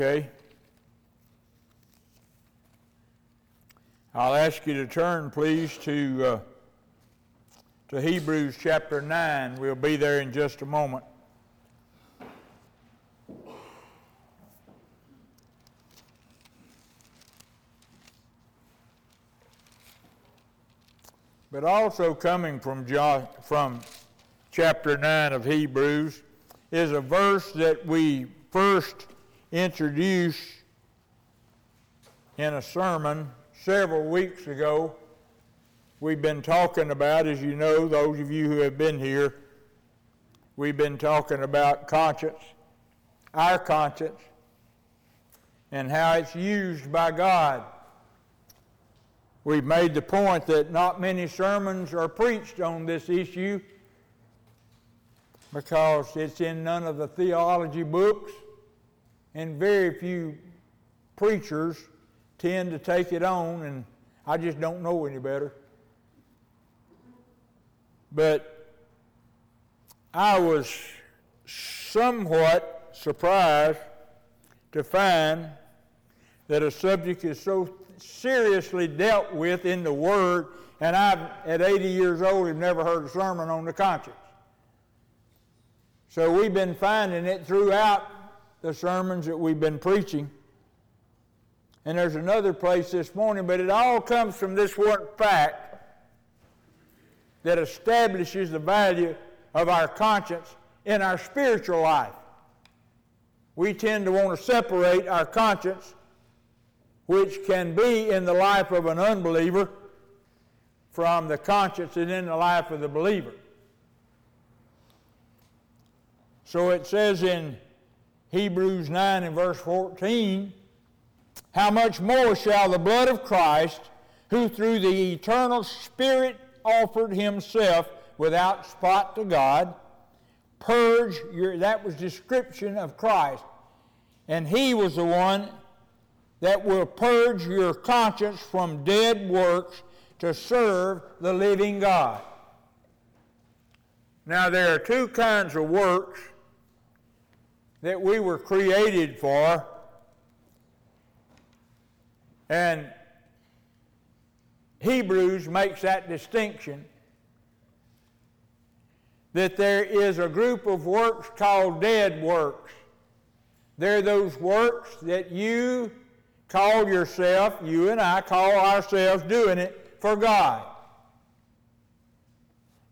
Okay? I'll ask you to turn, please, to, uh, to Hebrews chapter 9. We'll be there in just a moment. But also coming from, from chapter 9 of Hebrews is a verse that we first introduced in a sermon several weeks ago. We've been talking about, as you know, those of you who have been here, we've been talking about conscience, our conscience, and how it's used by God. We've made the point that not many sermons are preached on this issue because it's in none of the theology books, and very few preachers tend to take it on, and I just don't know any better. But I was somewhat surprised to find that a subject is so seriously dealt with in the Word, and I've, at 80 years old, have never heard a sermon on the conscience. So we've been finding it throughout the sermons that we've been preaching. And there's another place this morning, but it all comes from this one fact that establishes the value of our conscience in our spiritual life. We tend to want to separate our conscience, which can be in the life of an unbeliever, from the conscience that's in the life of the believer. So it says in Hebrews 9 and verse 14, How much more shall the blood of Christ, who through the eternal Spirit offered himself without spot to God, purge your, that was description of Christ. And he was the one that will purge your conscience from dead works to serve the living God. Now, there are two kinds of works that we were created for. And Hebrews makes that distinction that there is a group of works called dead works. They're those works that you call yourself, you and I call ourselves doing it for God.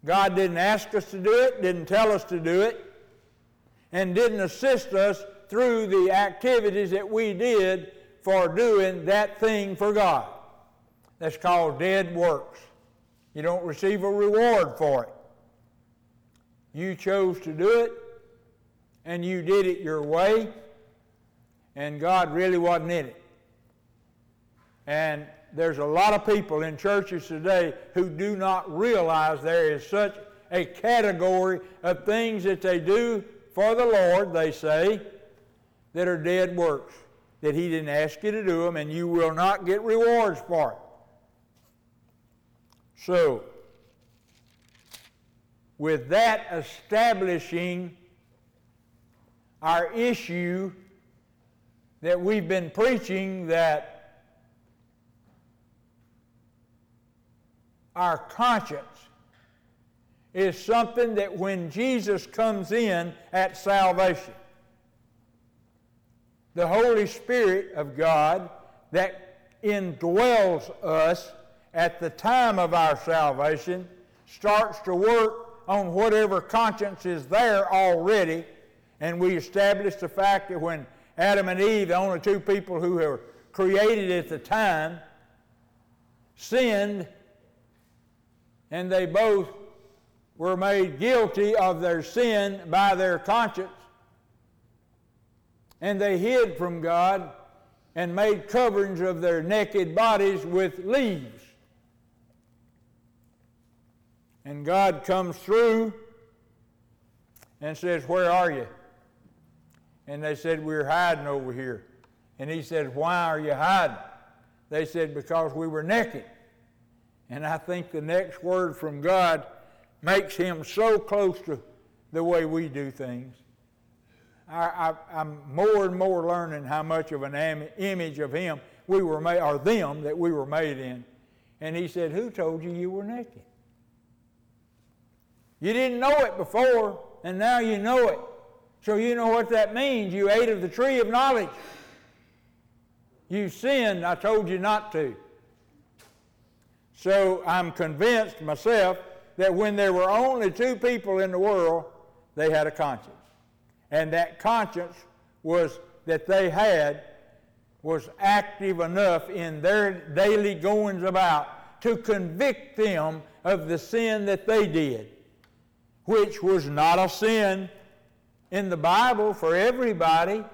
God didn't ask us to do it, didn't tell us to do it and didn't assist us through the activities that we did for doing that thing for God. That's called dead works. You don't receive a reward for it. You chose to do it, and you did it your way, and God really wasn't in it. And there's a lot of people in churches today who do not realize there is such a category of things that they do for the Lord, they say, that are dead works, that He didn't ask you to do them, and you will not get rewards for it. So, with that establishing our issue that we've been preaching that our conscience is something that when Jesus comes in at salvation, the Holy Spirit of God that indwells us at the time of our salvation starts to work on whatever conscience is there already. And we establish the fact that when Adam and Eve, the only two people who were created at the time, sinned, and they both were made guilty of their sin by their conscience, and they hid from God and made coverings of their naked bodies with leaves. And God comes through and says, Where are you? And they said, We're hiding over here. And he said, Why are you hiding? They said, Because we were naked. And I think the next word from God makes him so close to the way we do things. I, am more and more learning how much of an am, image of Him we were made, or them that we were made in. And he said, Who told you you were naked? You didn't know it before, and now you know it. So you know what that means. You ate of the tree of knowledge. You sinned, I told you not to. So I'm convinced myself that when there were only two people in the world, they had a conscience. And that conscience was that they had was active enough in their daily goings about to convict them of the sin that they did, which was not a sin in the Bible for everybody,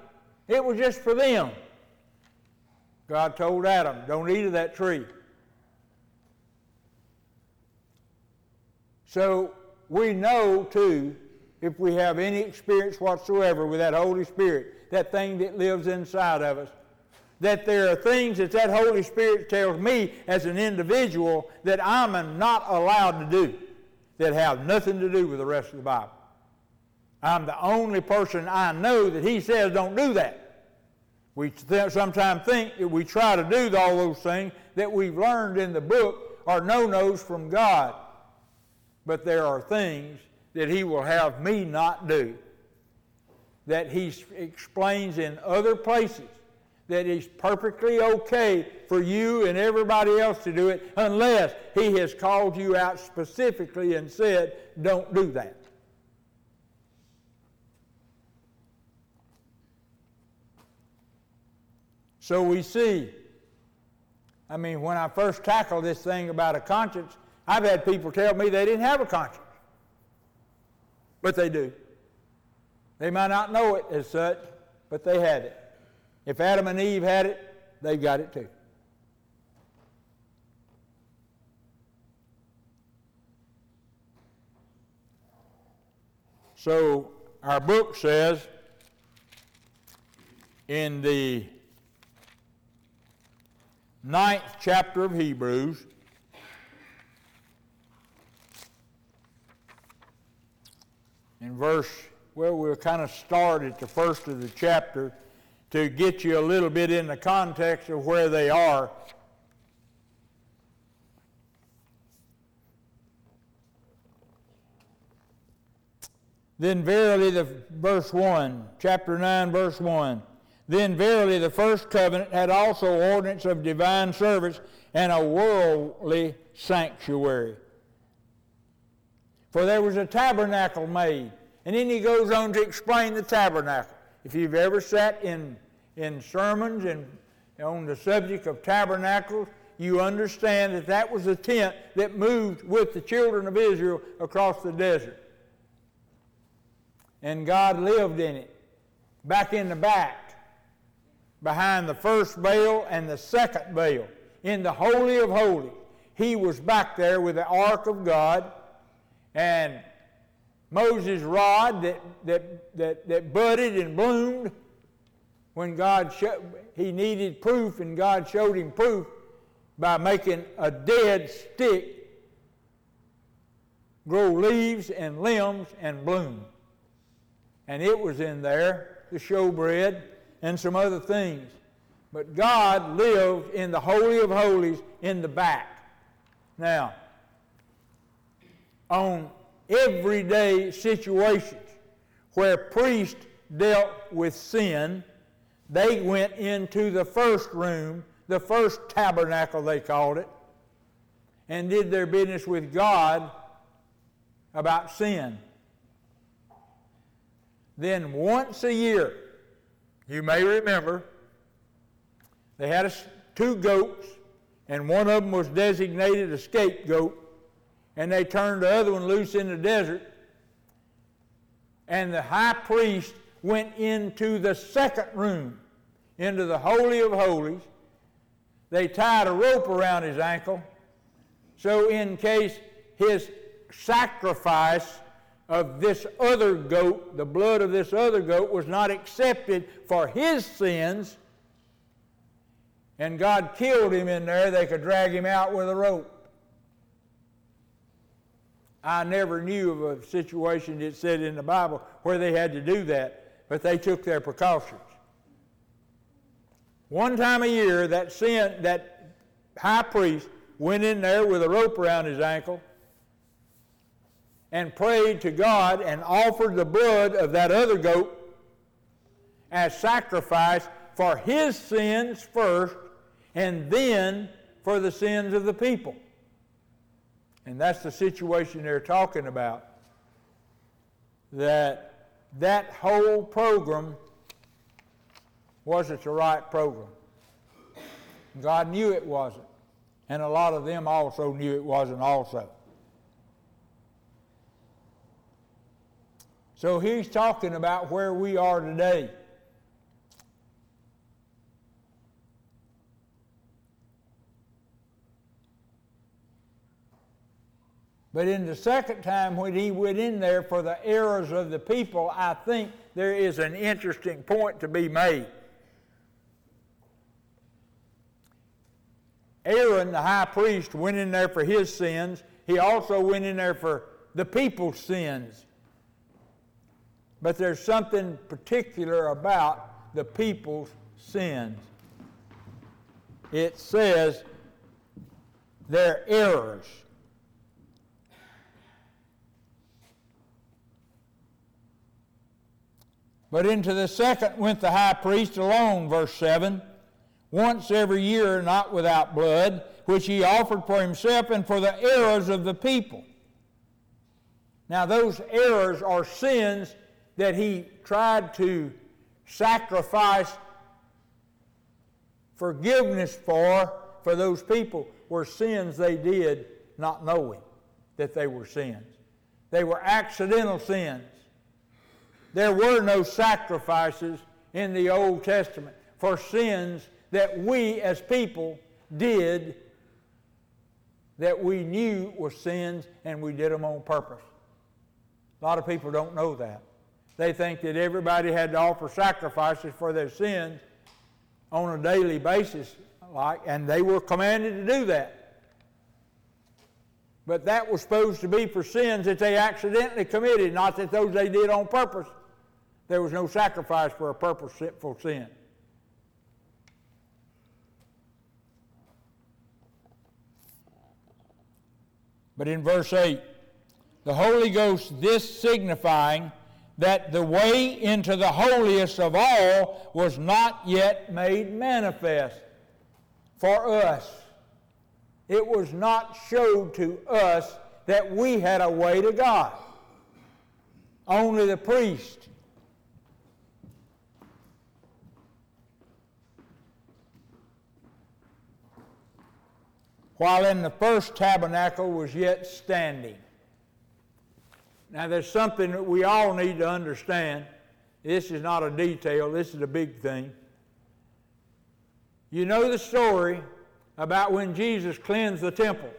it was just for them. God told Adam, Don't eat of that tree. So we know, too, if we have any experience whatsoever with that Holy Spirit, that thing that lives inside of us, that there are things that that Holy Spirit tells me as an individual that I'm not allowed to do that have nothing to do with the rest of the Bible. I'm the only person I know that He says don't do that. We th- sometimes think that we try to do all those things that we've learned in the book are no-nos from God. But there are things that he will have me not do that he explains in other places that it's perfectly okay for you and everybody else to do it unless he has called you out specifically and said, don't do that. So we see, I mean, when I first tackled this thing about a conscience, I've had people tell me they didn't have a conscience. But they do. They might not know it as such, but they have it. If Adam and Eve had it, they've got it too. So our book says in the ninth chapter of Hebrews, in verse, well, we'll kind of start at the first of the chapter to get you a little bit in the context of where they are. Then verily, the verse 1, chapter 9, verse 1. Then verily the first covenant had also ordinance of divine service and a worldly sanctuary. For there was a tabernacle made. And then he goes on to explain the tabernacle. If you've ever sat in, in sermons and on the subject of tabernacles, you understand that that was a tent that moved with the children of Israel across the desert. And God lived in it, back in the back, behind the first veil and the second veil, in the Holy of Holies. He was back there with the ark of God and Moses' rod that, that, that, that budded and bloomed when God showed, he needed proof and God showed him proof by making a dead stick grow leaves and limbs and bloom. And it was in there, the showbread and some other things. But God lived in the Holy of Holies in the back. Now, on everyday situations where priests dealt with sin, they went into the first room, the first tabernacle, they called it, and did their business with God about sin. Then, once a year, you may remember, they had two goats, and one of them was designated a scapegoat and they turned the other one loose in the desert. And the high priest went into the second room, into the Holy of Holies. They tied a rope around his ankle, so in case his sacrifice of this other goat, the blood of this other goat, was not accepted for his sins, and God killed him in there, they could drag him out with a rope. I never knew of a situation that said in the Bible where they had to do that. but they took their precautions. One time a year, that sin, that high priest went in there with a rope around his ankle and prayed to God and offered the blood of that other goat as sacrifice for his sins first and then for the sins of the people. And that's the situation they're talking about. That that whole program wasn't the right program. God knew it wasn't. And a lot of them also knew it wasn't also. So he's talking about where we are today. But in the second time when he went in there for the errors of the people, I think there is an interesting point to be made. Aaron, the high priest, went in there for his sins. He also went in there for the people's sins. But there's something particular about the people's sins. It says their errors. But into the second went the high priest alone, verse 7, once every year, not without blood, which he offered for himself and for the errors of the people. Now, those errors are sins that he tried to sacrifice forgiveness for, for those people, were sins they did not knowing that they were sins. They were accidental sins. There were no sacrifices in the Old Testament for sins that we as people did that we knew were sins and we did them on purpose. A lot of people don't know that. They think that everybody had to offer sacrifices for their sins on a daily basis, like, and they were commanded to do that. But that was supposed to be for sins that they accidentally committed, not that those they did on purpose. There was no sacrifice for a purposeful sin. But in verse 8, the Holy Ghost, this signifying that the way into the holiest of all was not yet made manifest for us. It was not showed to us that we had a way to God. Only the priest while in the first tabernacle was yet standing. Now, there's something that we all need to understand. This is not a detail, this is a big thing. You know the story about when Jesus cleansed the temple.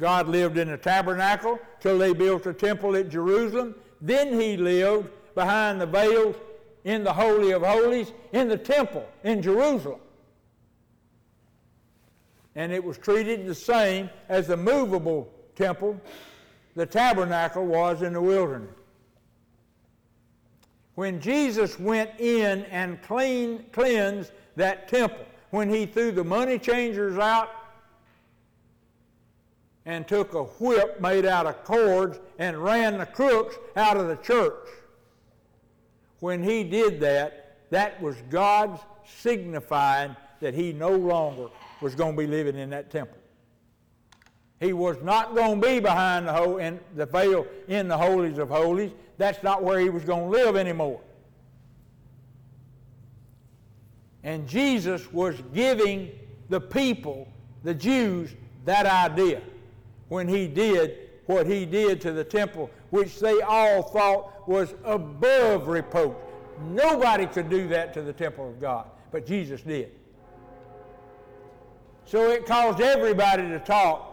God lived in the tabernacle till they built a temple at Jerusalem. Then he lived behind the veils in the Holy of Holies in the temple in Jerusalem and it was treated the same as the movable temple the tabernacle was in the wilderness. When Jesus went in and clean, cleansed that temple, when he threw the money changers out and took a whip made out of cords and ran the crooks out of the church, when he did that, that was God's signifying that he no longer was going to be living in that temple. He was not going to be behind the, ho- in the veil in the holies of holies. That's not where he was going to live anymore. And Jesus was giving the people, the Jews, that idea when he did what he did to the temple, which they all thought was above reproach. Nobody could do that to the temple of God, but Jesus did. So it caused everybody to talk.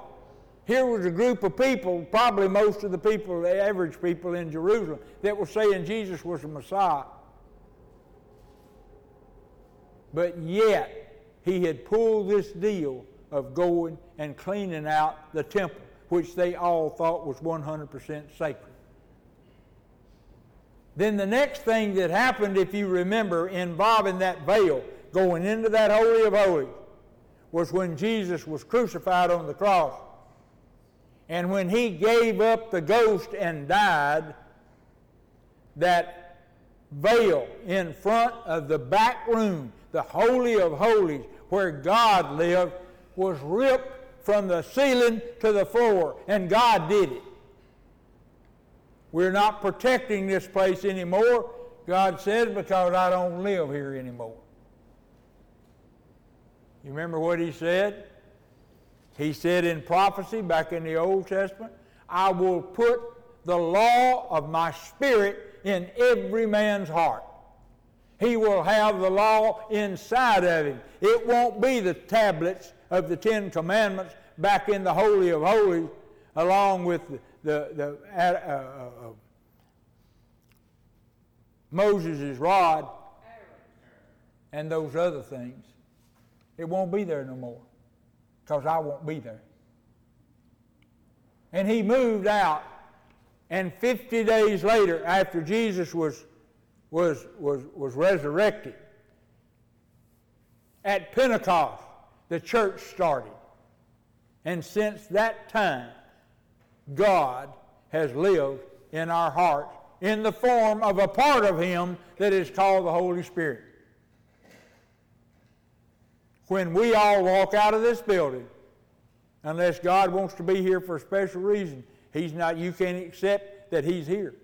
Here was a group of people, probably most of the people, the average people in Jerusalem, that were saying Jesus was the Messiah. But yet, he had pulled this deal of going and cleaning out the temple, which they all thought was 100% sacred. Then the next thing that happened, if you remember, involving that veil going into that Holy of Holies, was when Jesus was crucified on the cross. And when he gave up the ghost and died, that veil in front of the back room, the Holy of Holies, where God lived, was ripped from the ceiling to the floor, and God did it. We're not protecting this place anymore, God says, because I don't live here anymore. You remember what he said? He said in prophecy back in the Old Testament, I will put the law of my spirit in every man's heart. He will have the law inside of him. It won't be the tablets of the Ten Commandments back in the Holy of Holies along with the, the, the uh, uh, uh, Moses' rod and those other things. It won't be there no more because I won't be there. And he moved out, and 50 days later, after Jesus was, was, was, was resurrected, at Pentecost, the church started. And since that time, God has lived in our hearts in the form of a part of Him that is called the Holy Spirit when we all walk out of this building, unless God wants to be here for a special reason, He's not, you can't accept that He's here.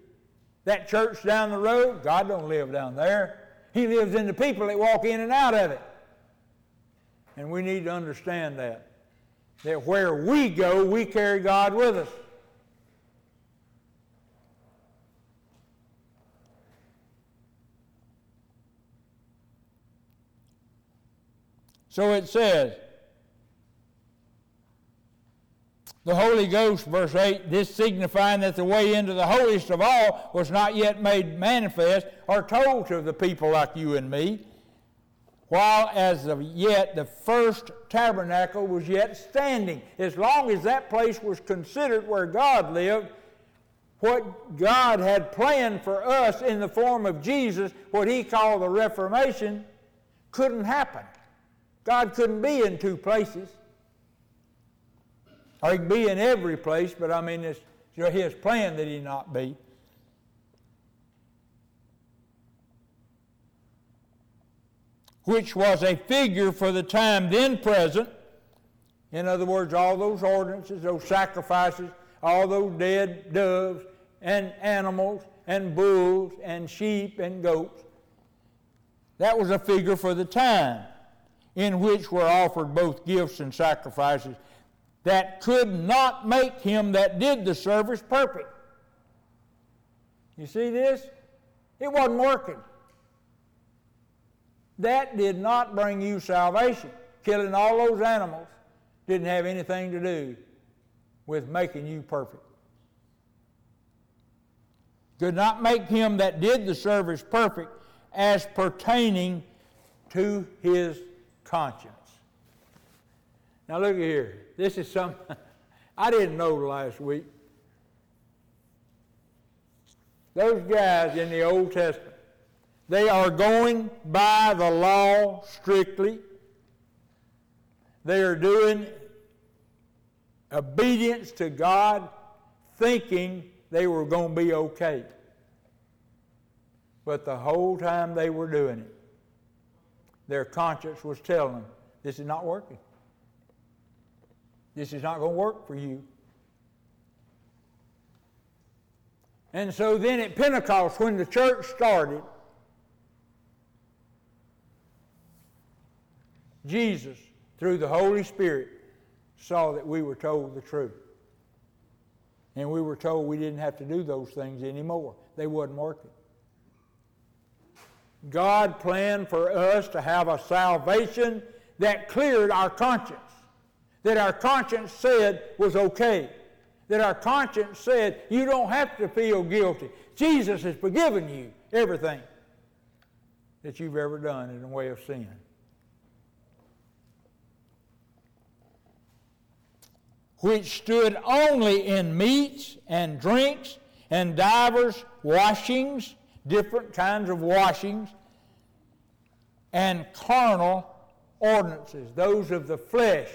That church down the road, God don't live down there. He lives in the people that walk in and out of it. And we need to understand that. That where we go, we carry God with us. So it says, the Holy Ghost, verse 8, this signifying that the way into the holiest of all was not yet made manifest or told to the people like you and me, while as of yet the first tabernacle was yet standing. As long as that place was considered where God lived, what God had planned for us in the form of Jesus, what he called the Reformation, couldn't happen. God couldn't be in two places. Or he could be in every place, but I mean, it's his plan that he not be. Which was a figure for the time then present. In other words, all those ordinances, those sacrifices, all those dead doves and animals and bulls and sheep and goats. That was a figure for the time in which were offered both gifts and sacrifices that could not make him that did the service perfect. You see this? It wasn't working. That did not bring you salvation. Killing all those animals didn't have anything to do with making you perfect. Could not make him that did the service perfect as pertaining to his conscience. Now look here. This is something I didn't know last week. Those guys in the Old Testament, they are going by the law strictly. They are doing obedience to God, thinking they were going to be okay. But the whole time they were doing it, their conscience was telling them, this is not working. This is not going to work for you. And so then at Pentecost, when the church started, Jesus, through the Holy Spirit, saw that we were told the truth. And we were told we didn't have to do those things anymore. They wasn't working. God planned for us to have a salvation that cleared our conscience, that our conscience said was okay, that our conscience said you don't have to feel guilty. Jesus has forgiven you everything that you've ever done in the way of sin. Which stood only in meats and drinks and divers washings different kinds of washings, and carnal ordinances, those of the flesh,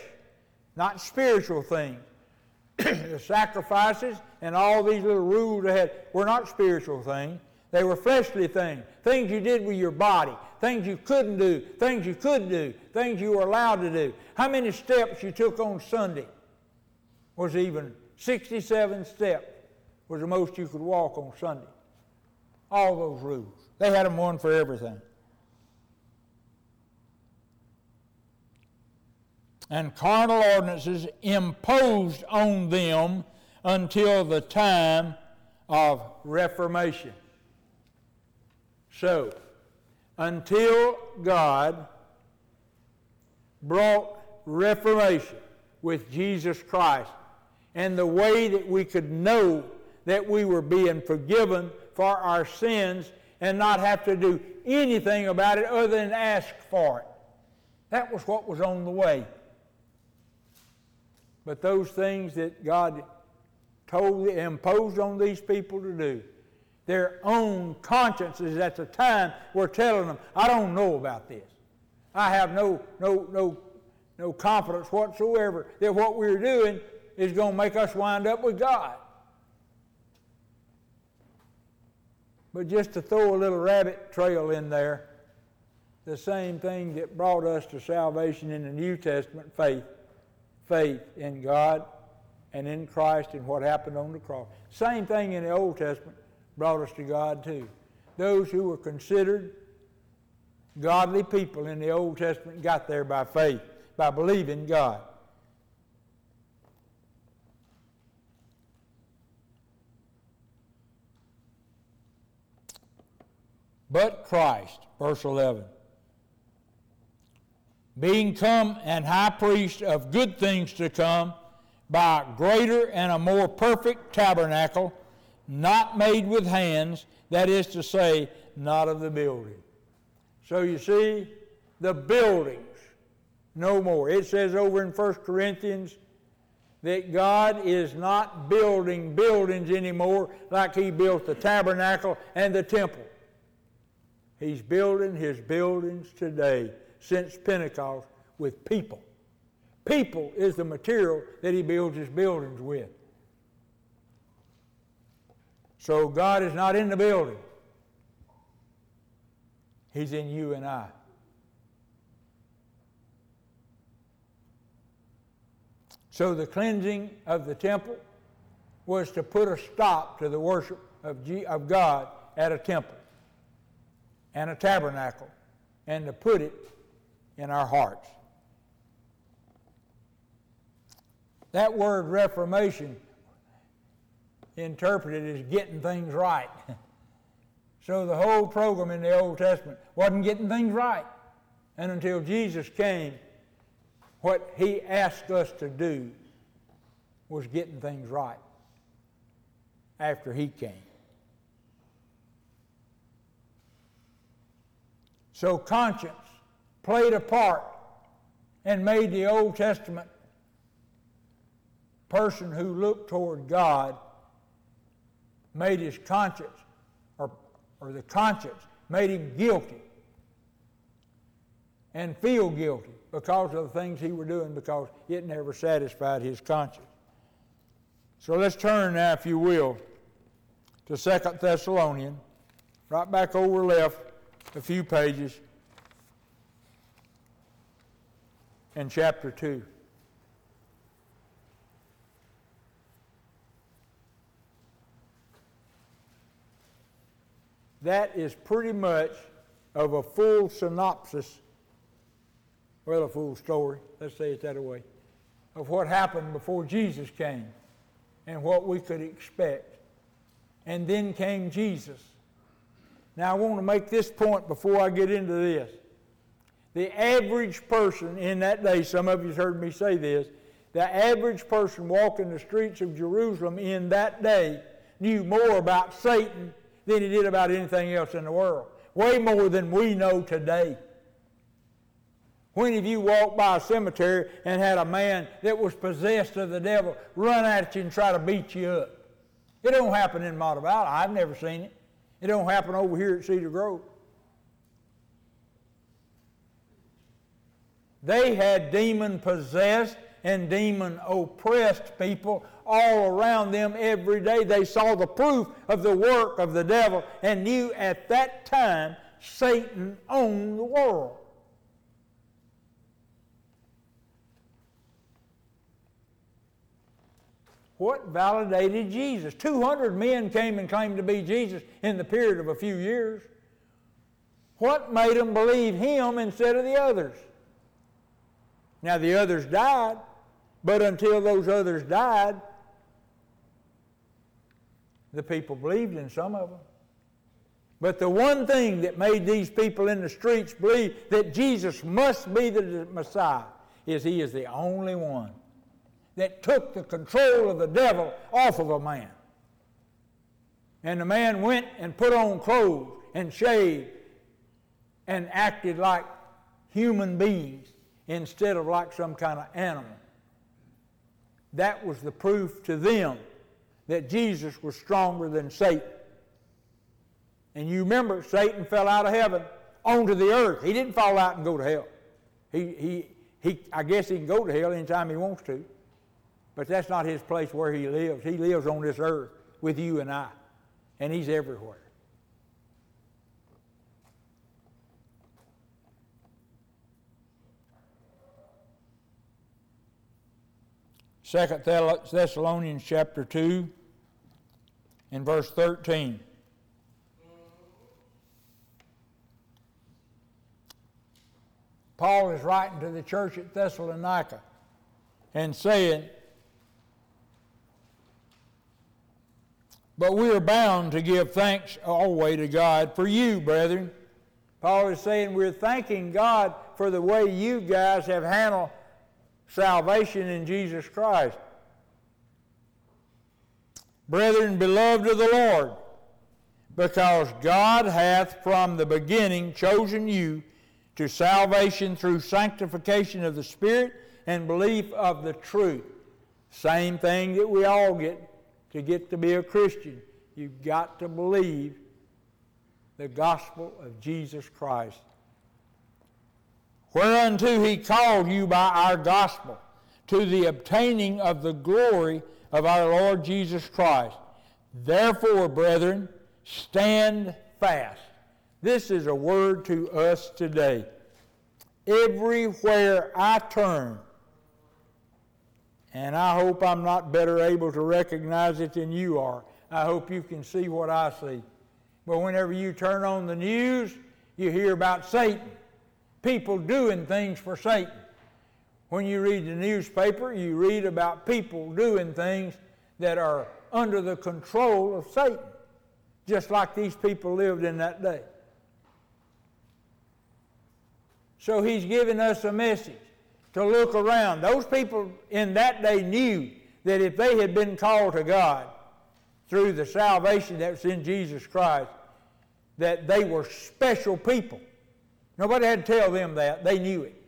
not spiritual things. the sacrifices and all these little rules they had were not spiritual things. They were fleshly things, things you did with your body, things you couldn't do, things you could do, things you were allowed to do. How many steps you took on Sunday was even 67 steps was the most you could walk on Sunday. All those rules. They had them one for everything. And carnal ordinances imposed on them until the time of Reformation. So, until God brought reformation with Jesus Christ and the way that we could know that we were being forgiven for our sins and not have to do anything about it other than ask for it. That was what was on the way. But those things that God told, imposed on these people to do, their own consciences at the time were telling them, I don't know about this. I have no, no, no, no confidence whatsoever that what we're doing is going to make us wind up with God. But just to throw a little rabbit trail in there, the same thing that brought us to salvation in the New Testament faith, faith in God and in Christ and what happened on the cross. Same thing in the Old Testament brought us to God too. Those who were considered godly people in the Old Testament got there by faith, by believing God. But Christ, verse 11, being come and high priest of good things to come, by a greater and a more perfect tabernacle, not made with hands, that is to say, not of the building. So you see, the buildings, no more. It says over in 1 Corinthians that God is not building buildings anymore like He built the tabernacle and the temple. He's building His buildings today since Pentecost with people. People is the material that He builds His buildings with. So God is not in the building. He's in you and I. So the cleansing of the temple was to put a stop to the worship of, God at a temple and a tabernacle and to put it in our hearts. That word reformation interpreted as getting things right. so the whole program in the Old Testament wasn't getting things right. And until Jesus came, what he asked us to do was getting things right after he came. So conscience played a part and made the Old Testament person who looked toward God made his conscience, or, or the conscience made him guilty and feel guilty because of the things he were doing because it never satisfied his conscience. So let's turn now, if you will, to Second Thessalonians, right back over left a few pages, in chapter 2. that is pretty much of a full synopsis, well, a full story, let's say it that way, of what happened before Jesus came and what we could expect. And then came Jesus. Now, I want to make this point before I get into this. The average person in that day, some of you have heard me say this, the average person walking the streets of Jerusalem in that day knew more about Satan than he did about anything else in the world. Way more than we know today. When have you walked by a cemetery and had a man that was possessed of the devil run at you and try to beat you up? It don't happen in Montevallo. I've never seen it. It don't happen over here at Cedar Grove. They had demon possessed and demon oppressed people all around them every day. They saw the proof of the work of the devil and knew at that time Satan owned the world. What validated Jesus? 200 men came and claimed to be Jesus in the period of a few years. What made them believe him instead of the others? Now, the others died, but until those others died, the people believed in some of them. But the one thing that made these people in the streets believe that Jesus must be the Messiah is he is the only one that took the control of the devil off of a man. And the man went and put on clothes and shaved and acted like human beings instead of like some kind of animal. That was the proof to them that Jesus was stronger than Satan. And you remember, Satan fell out of heaven onto the earth. He didn't fall out and go to hell. He, he, he, I guess he can go to hell anytime he wants to. But that's not his place where he lives. He lives on this earth with you and I, and he's everywhere. Second Thessalonians chapter 2 and verse 13. Paul is writing to the church at Thessalonica and saying, But we are bound to give thanks always to God for you, brethren. Paul is saying we're thanking God for the way you guys have handled salvation in Jesus Christ. Brethren, beloved of the Lord, because God hath from the beginning chosen you to salvation through sanctification of the Spirit and belief of the truth. Same thing that we all get to get to be a Christian. You've got to believe the gospel of Jesus Christ. Whereunto he called you by our gospel, to the obtaining of the glory of our Lord Jesus Christ. Therefore, brethren, stand fast. This is a word to us today. Everywhere I turn, and I hope I'm not better able to recognize it than you are. I hope you can see what I see. But whenever you turn on the news, you hear about Satan. People doing things for Satan. When you read the newspaper, you read about people doing things that are under the control of Satan, just like these people lived in that day. So he's giving us a message to look around. Those people in that day knew that if they had been called to God through the salvation that was in Jesus Christ, that they were special people. Nobody had to tell them that. They knew it.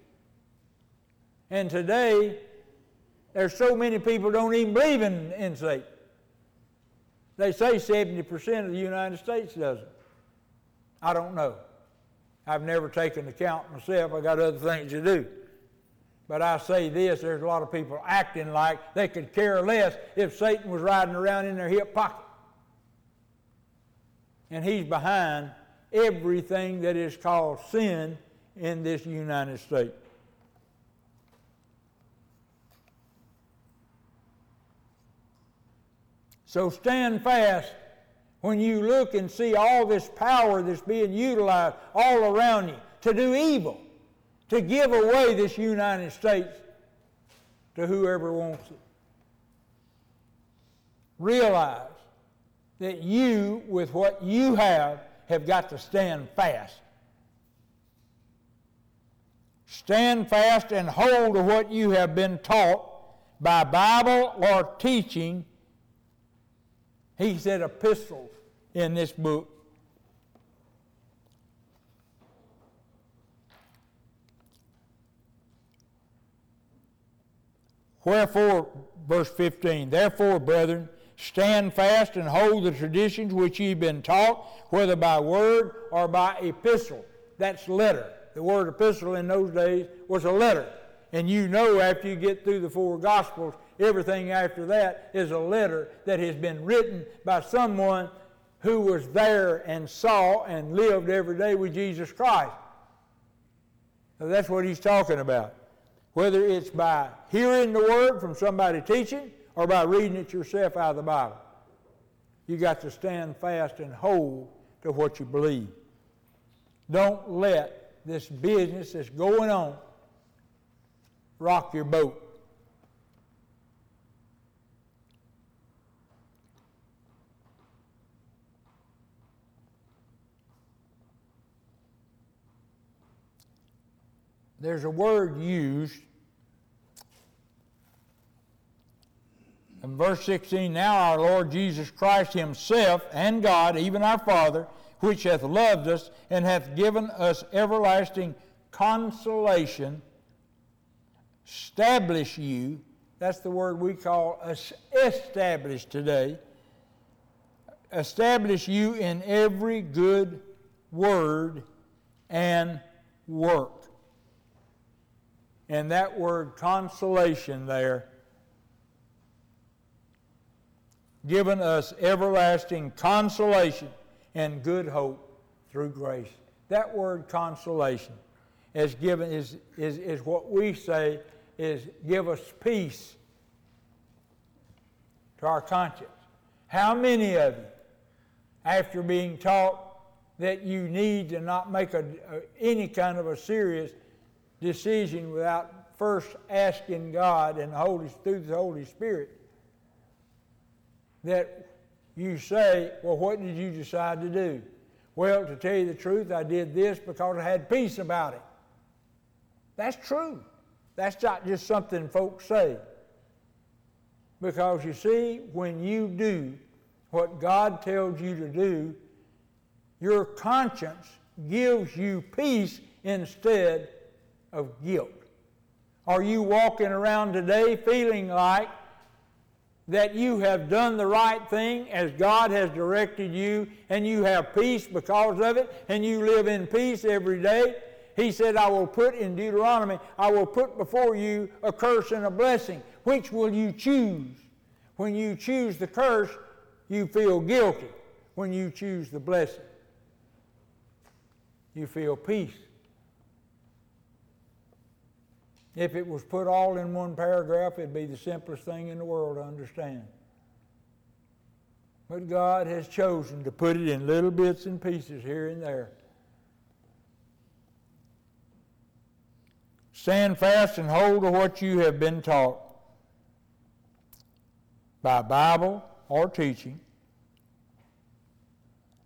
And today, there's so many people don't even believe in, in Satan. They say 70% of the United States doesn't. I don't know. I've never taken the count myself. I got other things to do. But I say this there's a lot of people acting like they could care less if Satan was riding around in their hip pocket. And he's behind everything that is called sin in this United States. So stand fast when you look and see all this power that's being utilized all around you to do evil to give away this United States to whoever wants it. Realize that you, with what you have, have got to stand fast. Stand fast and hold to what you have been taught by Bible or teaching. He said epistles in this book. Wherefore, verse 15, therefore, brethren, stand fast and hold the traditions which ye have been taught, whether by word or by epistle. That's letter. The word epistle in those days was a letter. And you know after you get through the four Gospels, everything after that is a letter that has been written by someone who was there and saw and lived every day with Jesus Christ. So that's what he's talking about. Whether it's by hearing the word from somebody teaching or by reading it yourself out of the Bible. You got to stand fast and hold to what you believe. Don't let this business that's going on rock your boat. There's a word used in verse 16 Now our Lord Jesus Christ Himself and God, even our Father, which hath loved us and hath given us everlasting consolation, establish you. That's the word we call establish today. Establish you in every good word and work. And that word consolation there, given us everlasting consolation and good hope through grace. That word consolation is given is, is, is what we say is give us peace to our conscience. How many of you, after being taught that you need to not make a, any kind of a serious decision without first asking God and the Holy, through the Holy Spirit, that you say, Well, what did you decide to do? Well, to tell you the truth, I did this because I had peace about it. That's true. That's not just something folks say. Because you see, when you do what God tells you to do, your conscience gives you peace instead of guilt. Are you walking around today feeling like that you have done the right thing as God has directed you and you have peace because of it and you live in peace every day? He said, I will put in Deuteronomy, I will put before you a curse and a blessing. Which will you choose? When you choose the curse, you feel guilty. When you choose the blessing, you feel peace. If it was put all in one paragraph, it'd be the simplest thing in the world to understand. But God has chosen to put it in little bits and pieces here and there. Stand fast and hold to what you have been taught by Bible or teaching,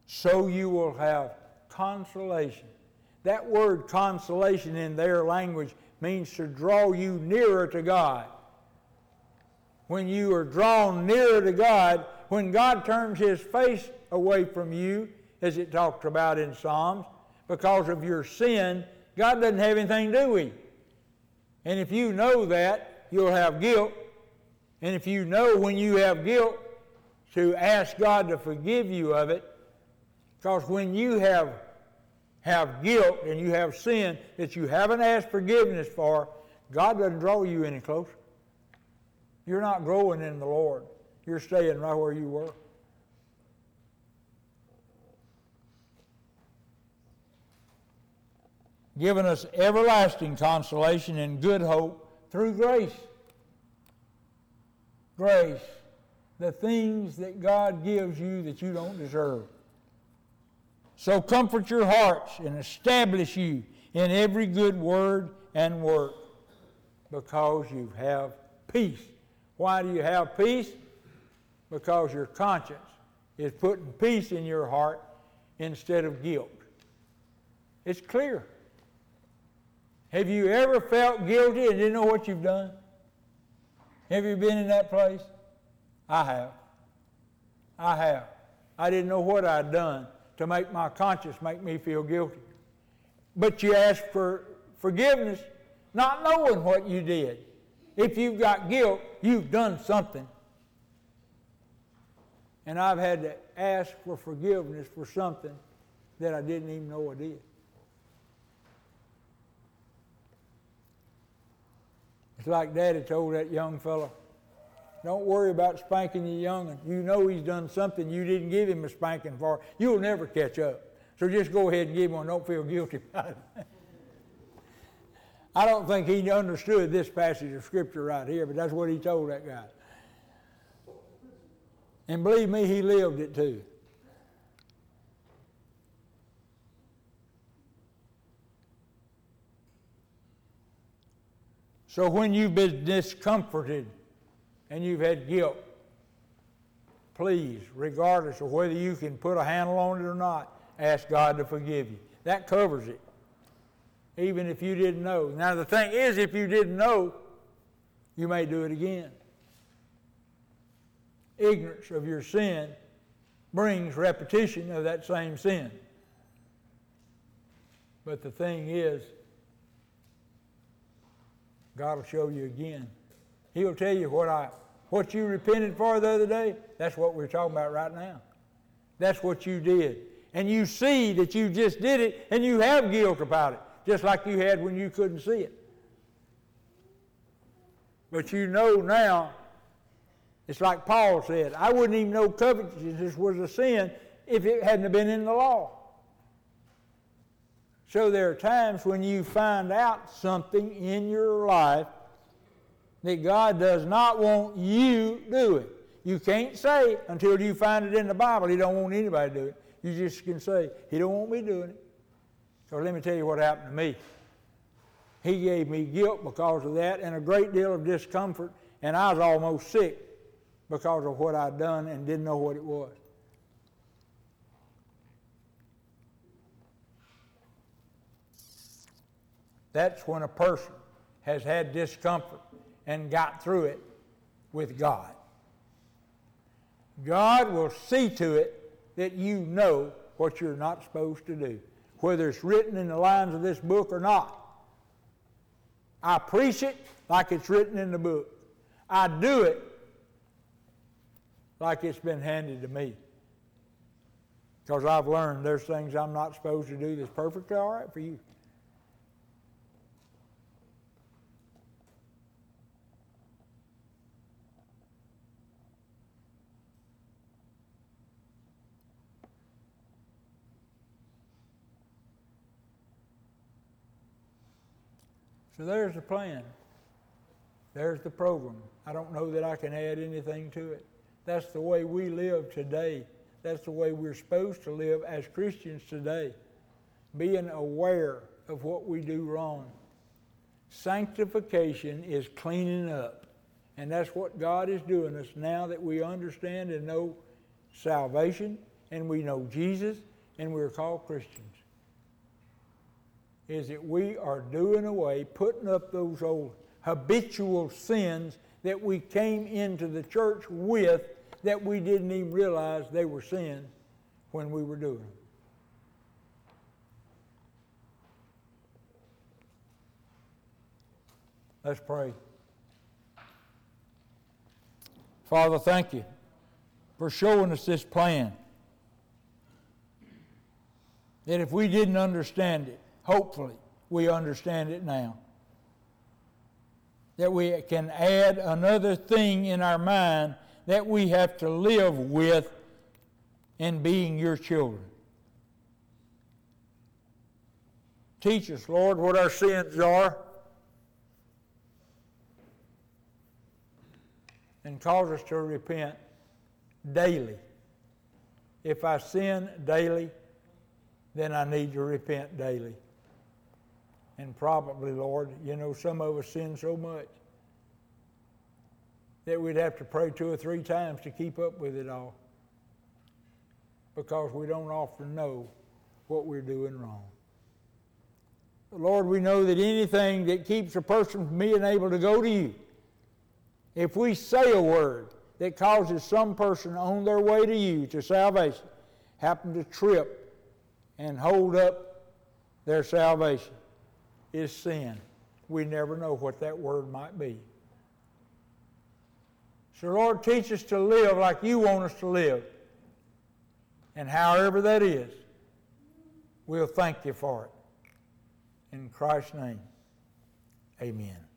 so you will have consolation. That word consolation in their language means to draw you nearer to God. When you are drawn nearer to God, when God turns his face away from you, as it talks about in Psalms, because of your sin, God doesn't have anything to do with you. And if you know that, you'll have guilt. And if you know when you have guilt, to ask God to forgive you of it, because when you have have guilt and you have sin that you haven't asked forgiveness for, God doesn't draw you any closer. You're not growing in the Lord. You're staying right where you were. Giving us everlasting consolation and good hope through grace. Grace. The things that God gives you that you don't deserve. So comfort your hearts and establish you in every good word and work because you have peace. Why do you have peace? Because your conscience is putting peace in your heart instead of guilt. It's clear. Have you ever felt guilty and didn't know what you've done? Have you been in that place? I have. I have. I didn't know what I'd done to make my conscience make me feel guilty. But you ask for forgiveness not knowing what you did. If you've got guilt, you've done something. And I've had to ask for forgiveness for something that I didn't even know I did. It's like Daddy told that young fellow, don't worry about spanking your young'un. You know he's done something you didn't give him a spanking for. You'll never catch up. So just go ahead and give him one. Don't feel guilty about it. I don't think he understood this passage of Scripture right here, but that's what he told that guy. And believe me, he lived it too. So when you've been discomforted and you've had guilt, please, regardless of whether you can put a handle on it or not, ask God to forgive you. That covers it, even if you didn't know. Now, the thing is, if you didn't know, you may do it again. Ignorance of your sin brings repetition of that same sin. But the thing is, God will show you again. He'll tell you what I what you repented for the other day, that's what we're talking about right now. That's what you did. And you see that you just did it and you have guilt about it, just like you had when you couldn't see it. But you know now, it's like Paul said, I wouldn't even know covetousness was a sin if it hadn't been in the law. So there are times when you find out something in your life that God does not want you doing. It. You can't say until you find it in the Bible He don't want anybody to do it. You just can say He don't want me doing it. So let me tell you what happened to me. He gave me guilt because of that and a great deal of discomfort, and I was almost sick because of what I'd done and didn't know what it was. That's when a person has had discomfort and got through it with God. God will see to it that you know what you're not supposed to do, whether it's written in the lines of this book or not. I preach it like it's written in the book. I do it like it's been handed to me. Because I've learned there's things I'm not supposed to do that's perfectly all right for you. So there's the plan. There's the program. I don't know that I can add anything to it. That's the way we live today. That's the way we're supposed to live as Christians today. Being aware of what we do wrong. Sanctification is cleaning up. And that's what God is doing us now that we understand and know salvation and we know Jesus and we're called Christians is that we are doing away, putting up those old habitual sins that we came into the church with that we didn't even realize they were sins when we were doing them. Let's pray. Father, thank you for showing us this plan. That if we didn't understand it, Hopefully, we understand it now. That we can add another thing in our mind that we have to live with in being your children. Teach us, Lord, what our sins are. And cause us to repent daily. If I sin daily, then I need to repent daily. And probably, Lord, you know, some of us sin so much that we'd have to pray two or three times to keep up with it all because we don't often know what we're doing wrong. Lord, we know that anything that keeps a person from being able to go to you, if we say a word that causes some person on their way to you to salvation happen to trip and hold up their salvation, is sin. We never know what that word might be. So, Lord, teach us to live like you want us to live And however that is, we'll thank you for it. In Christ's name, amen.